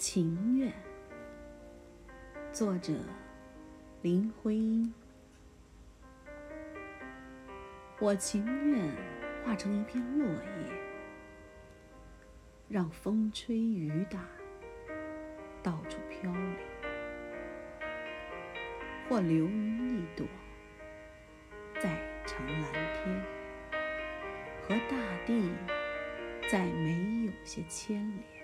情愿。作者：林徽因。我情愿化成一片落叶，让风吹雨打，到处飘零；或流云一朵，在成蓝天，和大地再没有些牵连。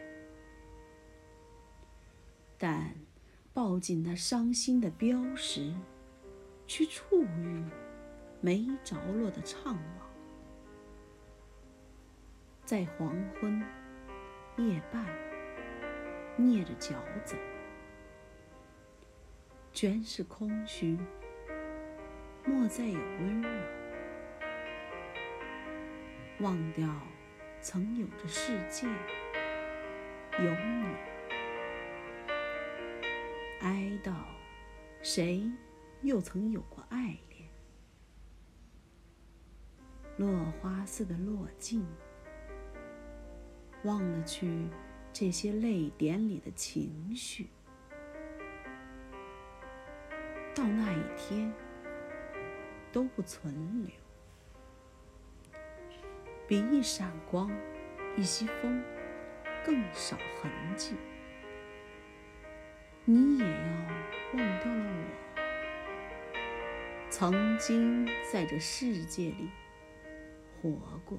但抱紧那伤心的标识，去触遇。没着落的怅惘，在黄昏夜半，蹑着脚走，全是空虚，莫再有温柔。忘掉曾有的世界，有你，哀悼谁又曾有过爱恋？落花似的落尽，忘了去这些泪点里的情绪。到那一天，都不存留，比一闪光、一息风更少痕迹。你也要忘掉了我，曾经在这世界里。活过。